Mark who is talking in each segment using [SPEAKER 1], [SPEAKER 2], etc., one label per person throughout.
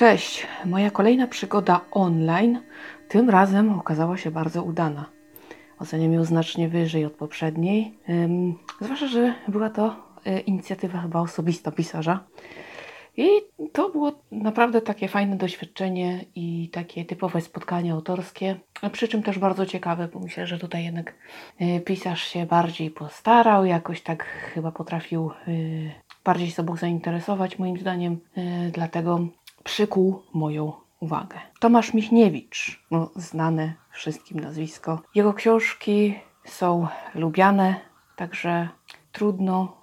[SPEAKER 1] Cześć! Moja kolejna przygoda online tym razem okazała się bardzo udana. Oceniam ją znacznie wyżej od poprzedniej, ym, zwłaszcza, że była to y, inicjatywa chyba osobista pisarza. I to było naprawdę takie fajne doświadczenie i takie typowe spotkanie autorskie, przy czym też bardzo ciekawe, bo myślę, że tutaj jednak y, pisarz się bardziej postarał, jakoś tak chyba potrafił y, bardziej sobą zainteresować moim zdaniem, dlatego przykuł moją uwagę. Tomasz Michniewicz, no, znane wszystkim nazwisko. Jego książki są lubiane, także trudno,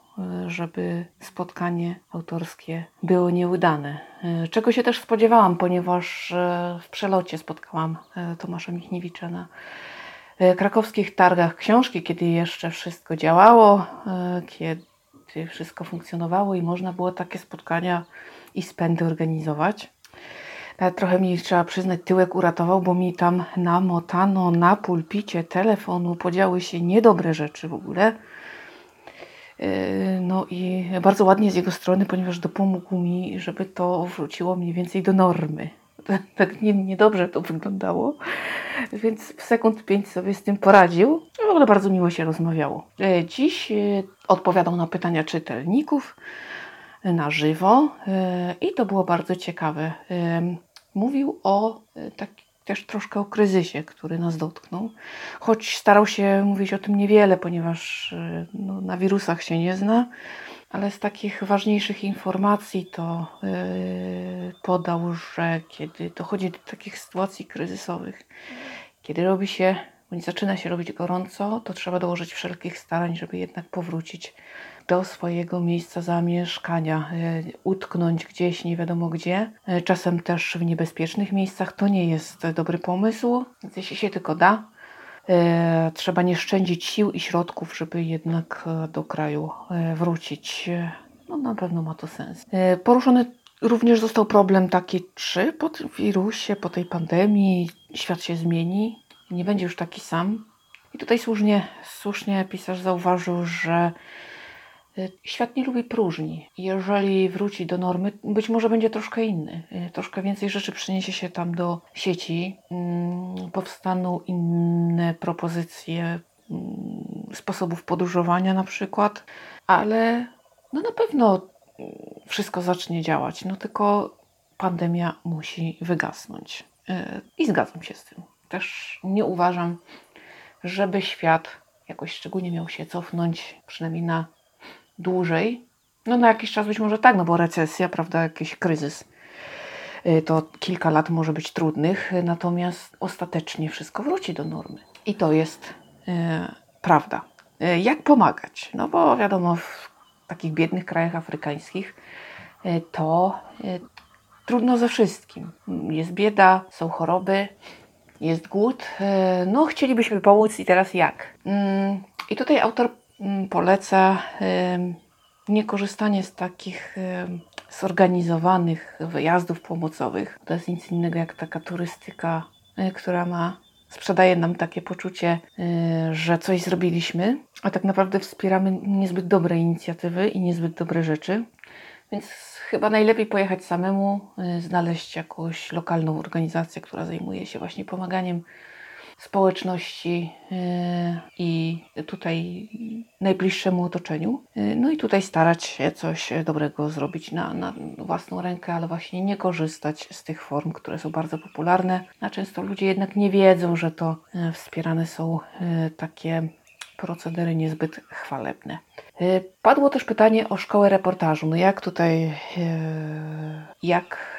[SPEAKER 1] y, żeby spotkanie autorskie było nieudane. Y, czego się też spodziewałam, ponieważ y, w przelocie spotkałam Tomasza Michniewicza na krakowskich targach książki, kiedy jeszcze wszystko działało, kiedy wszystko funkcjonowało i można było takie spotkania i spędy organizować. Nawet trochę mi trzeba przyznać, tyłek uratował, bo mi tam namotano na pulpicie telefonu, podziały się niedobre rzeczy w ogóle. Yy, no i bardzo ładnie z jego strony, ponieważ dopomógł mi, żeby to wróciło mniej więcej do normy. Tak niedobrze to wyglądało, więc w sekund pięć sobie z tym poradził. W ogóle bardzo miło się rozmawiało. Yy, dziś yy, odpowiadał na pytania czytelników na żywo i to było bardzo ciekawe. Mówił o e, tak, też troszkę o kryzysie, który nas dotknął, choć starał się mówić o tym niewiele, ponieważ e, no, na wirusach się nie zna, ale z takich ważniejszych informacji to podał, że kiedy dochodzi do takich sytuacji kryzysowych, kiedy robi się, bądź zaczyna się robić gorąco, to trzeba dołożyć wszelkich starań, żeby jednak powrócić do swojego miejsca zamieszkania, e, utknąć gdzieś nie wiadomo gdzie, e, czasem też w niebezpiecznych miejscach. To nie jest dobry pomysł, jeśli się tylko da, e, trzeba nie szczędzić sił i środków, żeby jednak do kraju wrócić. No na pewno ma to sens. Poruszony również został problem taki, czy po tym wirusie, po tej pandemii świat się zmieni, nie będzie już taki sam. I tutaj słusznie, słusznie pisarz zauważył, że świat nie lubi próżni. Jeżeli wróci do normy, być może będzie troszkę inny. Y, troszkę więcej rzeczy przyniesie się tam do sieci. Mm, powstaną inne propozycje mm, sposobów podróżowania na przykład, ale no na pewno wszystko zacznie działać. No tylko pandemia musi wygasnąć. Y, I zgadzam się z tym. Też nie uważam, żeby świat jakoś szczególnie miał się cofnąć, przynajmniej na dłużej, no na jakiś czas być może tak, no bo recesja, prawda, jakiś kryzys, y, to kilka lat może być trudnych, natomiast ostatecznie wszystko wróci do normy. I to jest y, prawda. Y, jak pomagać? No bo wiadomo, w takich biednych krajach afrykańskich y, to y, trudno ze wszystkim. Jest bieda, są choroby, jest głód. Y, no, chcielibyśmy pomóc i teraz jak? Mm, I tutaj autor poleca niekorzystanie z takich zorganizowanych wyjazdów pomocowych. To jest nic innego jak taka turystyka, e, która ma sprzedaje nam takie poczucie, e, że coś zrobiliśmy, a tak naprawdę wspieramy niezbyt dobre inicjatywy i niezbyt dobre rzeczy. Więc chyba najlepiej pojechać samemu, e, znaleźć jakąś lokalną organizację, która zajmuje się właśnie pomaganiem społeczności y, i tutaj najbliższemu otoczeniu. Y, no i tutaj starać się coś dobrego zrobić na, na własną rękę, ale właśnie nie korzystać z tych form, które są bardzo popularne. A często ludzie jednak nie wiedzą, że to y, wspierane są takie procedery niezbyt chwalebne. Padło też pytanie o szkołę reportażu. No jak tutaj, jak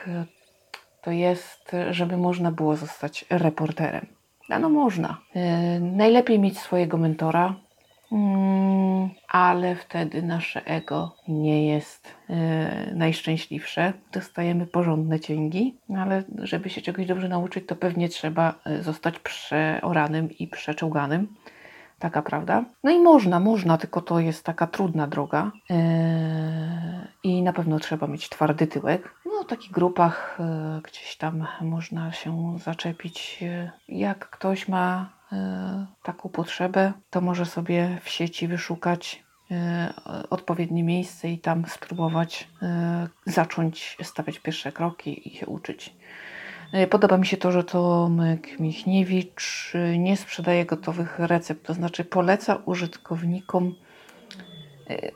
[SPEAKER 1] to jest, żeby można było zostać reporterem? No można. Yy, najlepiej mieć swojego mentora, yy, ale wtedy nasze ego nie jest yy, najszczęśliwsze. Dostajemy porządne cięgi, no ale żeby się czegoś dobrze nauczyć, to pewnie trzeba zostać przeoranym i przeczołganym. Taka prawda? No i można, można, tylko to jest taka trudna droga i na pewno trzeba mieć twardy tyłek. Takich grupach yy, gdzieś tam można się zaczepić. Yy, jak ktoś ma taką potrzebę, to może sobie w sieci wyszukać e, odpowiednie miejsce i tam spróbować e, zacząć stawiać pierwsze kroki i się uczyć. E, podoba mi się to, że Tomek Michniewicz nie sprzedaje gotowych recept, to znaczy poleca użytkownikom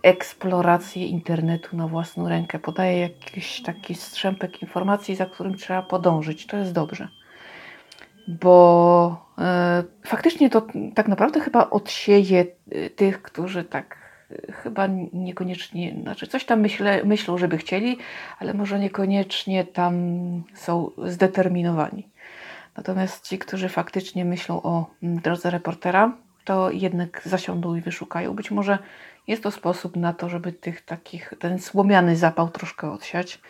[SPEAKER 1] eksplorację internetu na własną rękę. Podaje jakiś taki strzępek informacji, za którym trzeba podążyć. To jest dobrze. Bo e, faktycznie to tak naprawdę chyba odsieje e, tych, którzy tak e, chyba niekoniecznie, znaczy coś tam myślę, myślą, żeby chcieli, ale może niekoniecznie tam są zdeterminowani. Natomiast ci, którzy faktycznie myślą o mm, drodze reportera, to jednak zasiądą i wyszukają. Być może jest to sposób na to, żeby tych takich, ten słomiany zapał troszkę odsiać.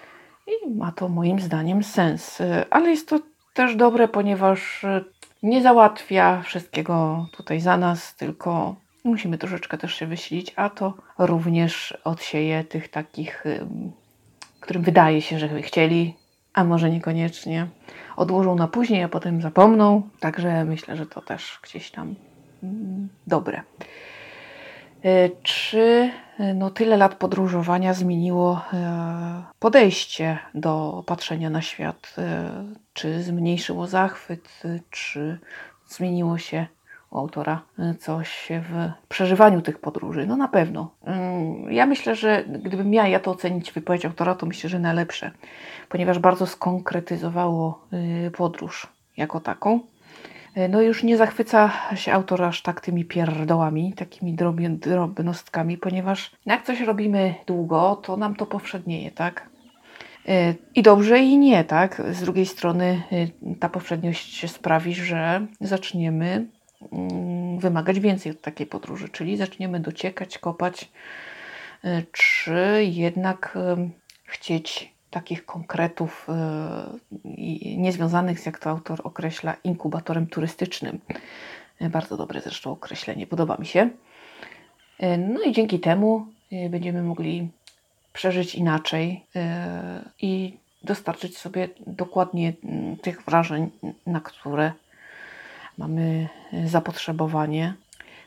[SPEAKER 1] I ma to moim zdaniem sens. Ale jest to też dobre, ponieważ nie załatwia wszystkiego tutaj za nas, tylko musimy troszeczkę też się wysilić, a to również odsieje tych takich, którym wydaje się, że chcieli, a może niekoniecznie. Odłożą na później, a potem zapomną. Także myślę, że to też gdzieś tam dobre. E, czy e, no, tyle lat podróżowania zmieniło e, podejście do patrzenia na świat? Czy zmniejszyło zachwyt, czy zmieniło się u autora coś w przeżywaniu tych podróży? No na pewno. Mm, ja myślę, że gdybym miała ja to ocenić wypowiedź autora, to myślę, że najlepsze, ponieważ bardzo skonkretyzowało podróż jako taką. E, no już nie zachwyca się autor aż tak tymi pierdołami, takimi drobnostkami, ponieważ jak coś robimy długo, to nam to powszednieje, tak? E, I dobrze i nie, tak? Z drugiej strony e, ta powszedniość sprawi, że zaczniemy mm, wymagać więcej od takiej podróży, czyli zaczniemy dociekać, kopać, czy jednak chcieć takich konkretów yy, niezwiązanych z, jak to autor określa, inkubatorem turystycznym. E, bardzo dobre zresztą określenie, podoba mi się. E, no i dzięki temu będziemy mogli przeżyć inaczej i dostarczyć sobie dokładnie mm, tych wrażeń, na które mamy zapotrzebowanie.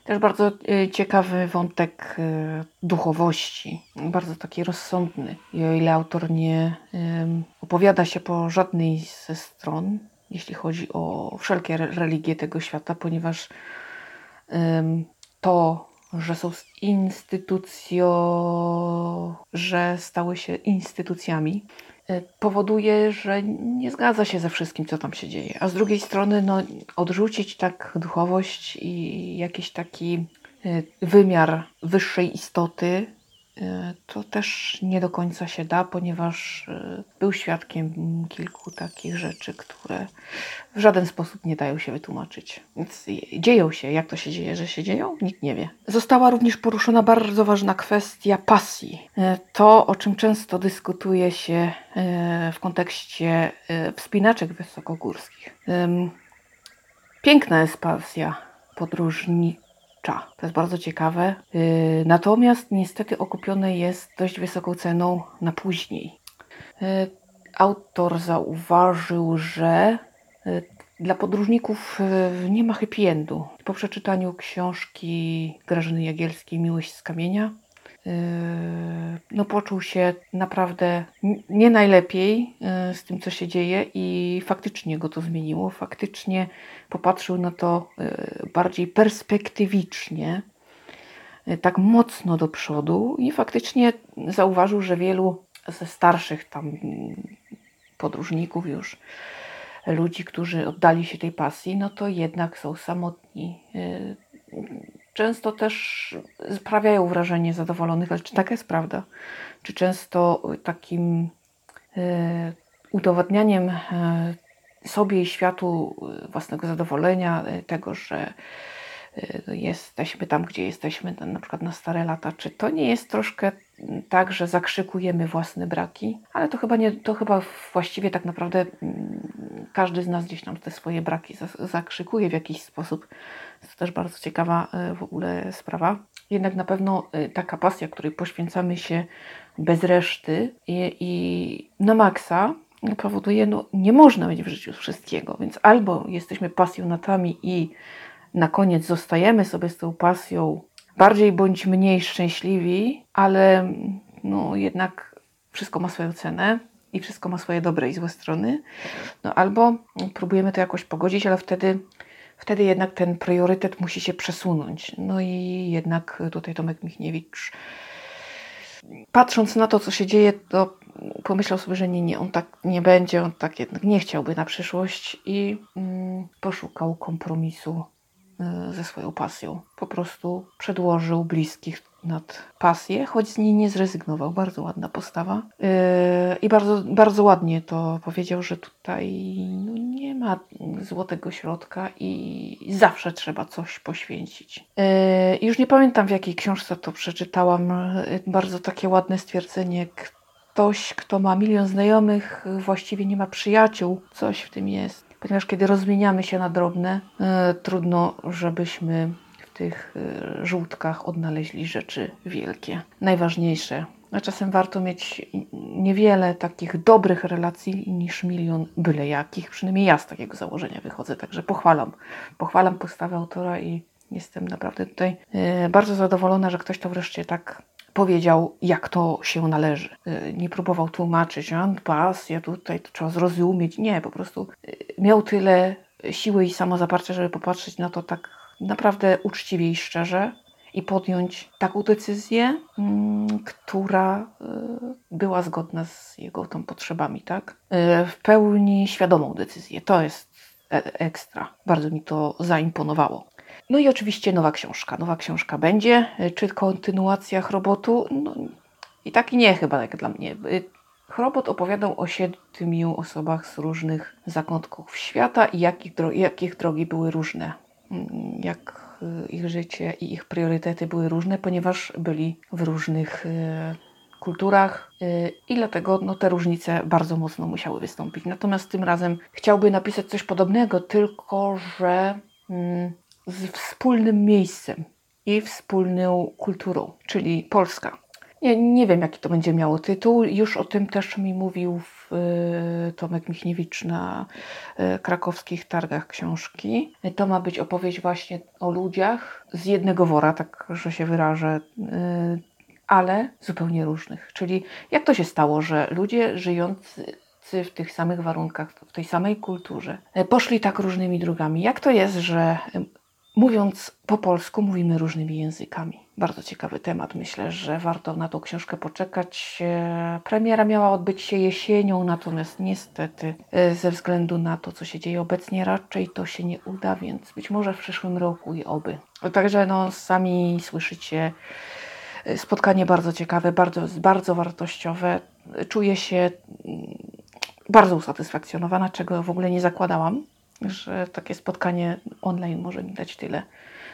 [SPEAKER 1] Też bardzo e, ciekawy wątek e, duchowości, bardzo taki rozsądny. I o ile autor nie opowiada się po żadnej ze stron, jeśli chodzi o wszelkie religie tego świata, ponieważ to, że są instytucjo, że stały się instytucjami, powoduje, że nie zgadza się ze wszystkim, co tam się dzieje. A z drugiej strony, no, odrzucić tak duchowość i jakiś taki e, wymiar wyższej istoty to też nie do końca się da, ponieważ e, był świadkiem kilku takich rzeczy, które w żaden sposób nie dają się wytłumaczyć. Więc dzieją się. Jak to się dzieje, że się dzieją? Nikt nie wie. Została również poruszona bardzo ważna kwestia pasji. E, to, o czym często dyskutuje się w kontekście wspinaczek wysokogórskich. Piękna jest pasja to jest bardzo ciekawe. Y, natomiast niestety okupione jest dość wysoką ceną na później. Y, autor zauważył, że y, dla podróżników nie ma happy endu. Po przeczytaniu książki Grażyny Jagielskiej Miłość z kamienia no poczuł się naprawdę nie najlepiej e, z tym, co się dzieje i faktycznie go to zmieniło. Faktycznie popatrzył na to e, bardziej perspektywicznie, e, tak mocno do przodu i faktycznie zauważył, że wielu ze starszych tam podróżników już, ludzi, którzy oddali się tej pasji, no to jednak są samotni często też sprawiają wrażenie zadowolonych, ale czy taka jest prawda? Czy często takim e, udowadnianiem e, sobie i światu własnego zadowolenia, e, tego, że jesteśmy tam, gdzie jesteśmy, na przykład na stare lata, czy to nie jest troszkę tak, że zakrzykujemy własne braki? Ale to chyba nie, to chyba właściwie tak naprawdę mm, każdy z nas gdzieś tam te swoje braki zakrzykuje w jakiś sposób. To też bardzo ciekawa e, w ogóle sprawa. Jednak na pewno e, taka pasja, której poświęcamy się bez reszty i, i na maksa, powoduje, no nie można mieć w życiu wszystkiego, więc albo jesteśmy pasjonatami i na koniec zostajemy sobie z tą pasją, bardziej bądź mniej szczęśliwi, ale no jednak wszystko ma swoją cenę i wszystko ma swoje dobre i złe strony. No albo próbujemy to jakoś pogodzić, ale wtedy, wtedy jednak ten priorytet musi się przesunąć. No i jednak tutaj Tomek Michniewicz patrząc na to, co się dzieje, to pomyślał sobie, że nie, nie, on tak nie będzie, on tak jednak nie chciałby na przyszłość i mm, poszukał kompromisu ze swoją pasją. Po prostu przedłożył bliskich nad pasję, choć z niej nie zrezygnował. Bardzo ładna postawa. Yy, I bardzo, bardzo ładnie to powiedział, że tutaj no, nie ma złotego środka i zawsze trzeba coś poświęcić. Yy, już nie pamiętam w jakiej książce to przeczytałam. Bardzo takie ładne stwierdzenie. Ktoś, kto ma milion znajomych, właściwie nie ma przyjaciół. Coś w tym jest. Ponieważ kiedy rozmieniamy się na drobne, trudno, żebyśmy tych y, żółtkach odnaleźli rzeczy wielkie, najważniejsze. A czasem warto mieć niewiele takich dobrych relacji niż milion byle jakich. Przynajmniej ja z takiego założenia wychodzę, także pochwalam. Pochwalam postawę autora i jestem naprawdę tutaj y, bardzo zadowolona, że ktoś to wreszcie tak powiedział, jak to się należy. Y, nie próbował tłumaczyć, a pasja tutaj, to trzeba zrozumieć. Nie, po prostu miał tyle siły i samozaparcia, żeby popatrzeć na to tak naprawdę uczciwie i szczerze i podjąć taką decyzję, mm, która y, była zgodna z jego tą potrzebami, tak? Y, w pełni świadomą decyzję. To jest e, ekstra. Bardzo mi to zaimponowało. No i oczywiście nowa książka. Nowa książka będzie. Y, czy kontynuacja Chrobotu? No, I tak i nie chyba, jak dla mnie. Chrobot opowiadał o siedmiu osobach z różnych zakątków świata i jakich, dro jakich drogi były różne jak y, ich życie i ich priorytety były różne, ponieważ byli w różnych kulturach i dlatego no, te różnice bardzo mocno musiały wystąpić. Natomiast tym razem chciałby napisać coś podobnego, tylko że mm, z wspólnym miejscem i wspólną kulturą, czyli Polska. Nie, nie wiem, jaki to będzie miało tytuł. Już o tym też mi mówił y, Tomek Michniewicz na y, krakowskich targach książki. To ma być opowieść właśnie o ludziach z jednego wora, tak że się wyrażę, y, ale zupełnie różnych. Czyli jak to się stało, że ludzie żyjący w tych samych warunkach, w tej samej kulturze, poszli tak różnymi drogami. Jak to jest, że mówiąc po polsku, mówimy różnymi językami? Bardzo ciekawy temat. Myślę, że warto na tą książkę poczekać. E, premiera miała odbyć się jesienią, natomiast niestety e, ze względu na to, co się dzieje obecnie, raczej to się nie uda, więc być może w przyszłym roku i oby. Także no, sami słyszycie, e, spotkanie bardzo ciekawe, bardzo, bardzo wartościowe. Czuję się mm, bardzo usatysfakcjonowana, czego w ogóle nie zakładałam, że takie spotkanie online może mi dać tyle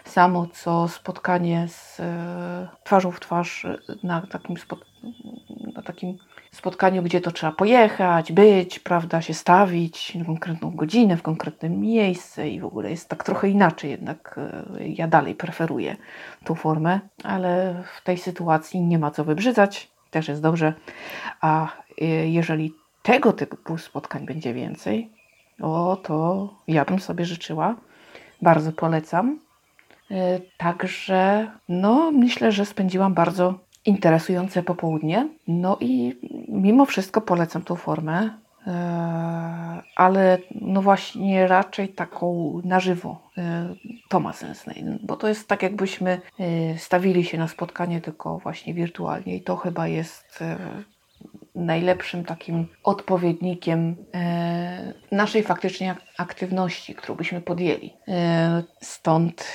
[SPEAKER 1] samo co spotkanie z e, twarzą w twarz na takim, na takim spotkaniu, gdzie to trzeba pojechać, być, prawda, się stawić na konkretną godzinę, w konkretnym miejsce i w ogóle jest tak trochę inaczej, jednak e, ja dalej preferuję tą formę, ale w tej sytuacji nie ma co wybrzydzać, też jest dobrze, a e, jeżeli tego typu spotkań będzie więcej, o to ja bym sobie życzyła, bardzo polecam. E, także no, myślę, że spędziłam bardzo interesujące popołudnie. No i mimo wszystko polecam tą formę, e, ale no właśnie raczej taką na żywo. E, to ma sens, bo to jest tak jakbyśmy stawili się na spotkanie tylko właśnie wirtualnie i to chyba jest najlepszym takim odpowiednikiem naszej faktycznie aktywności, którą byśmy podjęli. Stąd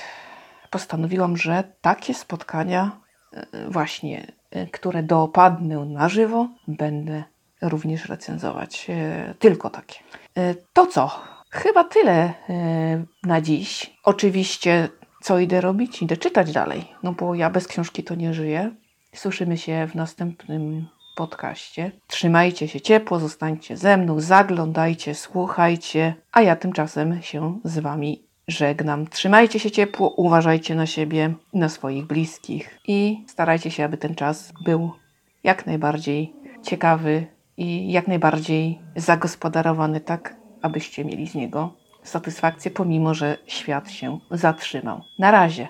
[SPEAKER 1] postanowiłam, że takie spotkania, e, właśnie, e, które dopadnę na żywo, będę również recenzować. E, tylko takie. To co? Chyba tyle na dziś. Oczywiście, co idę robić? Idę czytać dalej, no bo ja bez książki to nie żyję. Słyszymy się w następnym podcaście. Trzymajcie się ciepło, zostańcie ze mną, zaglądajcie, słuchajcie, a ja tymczasem się z Wami żegnam. Trzymajcie się ciepło, uważajcie na siebie, na swoich bliskich i starajcie się, aby ten czas był jak najbardziej ciekawy i jak najbardziej zagospodarowany, tak abyście mieli z niego satysfakcję, pomimo że świat się zatrzymał. Na razie.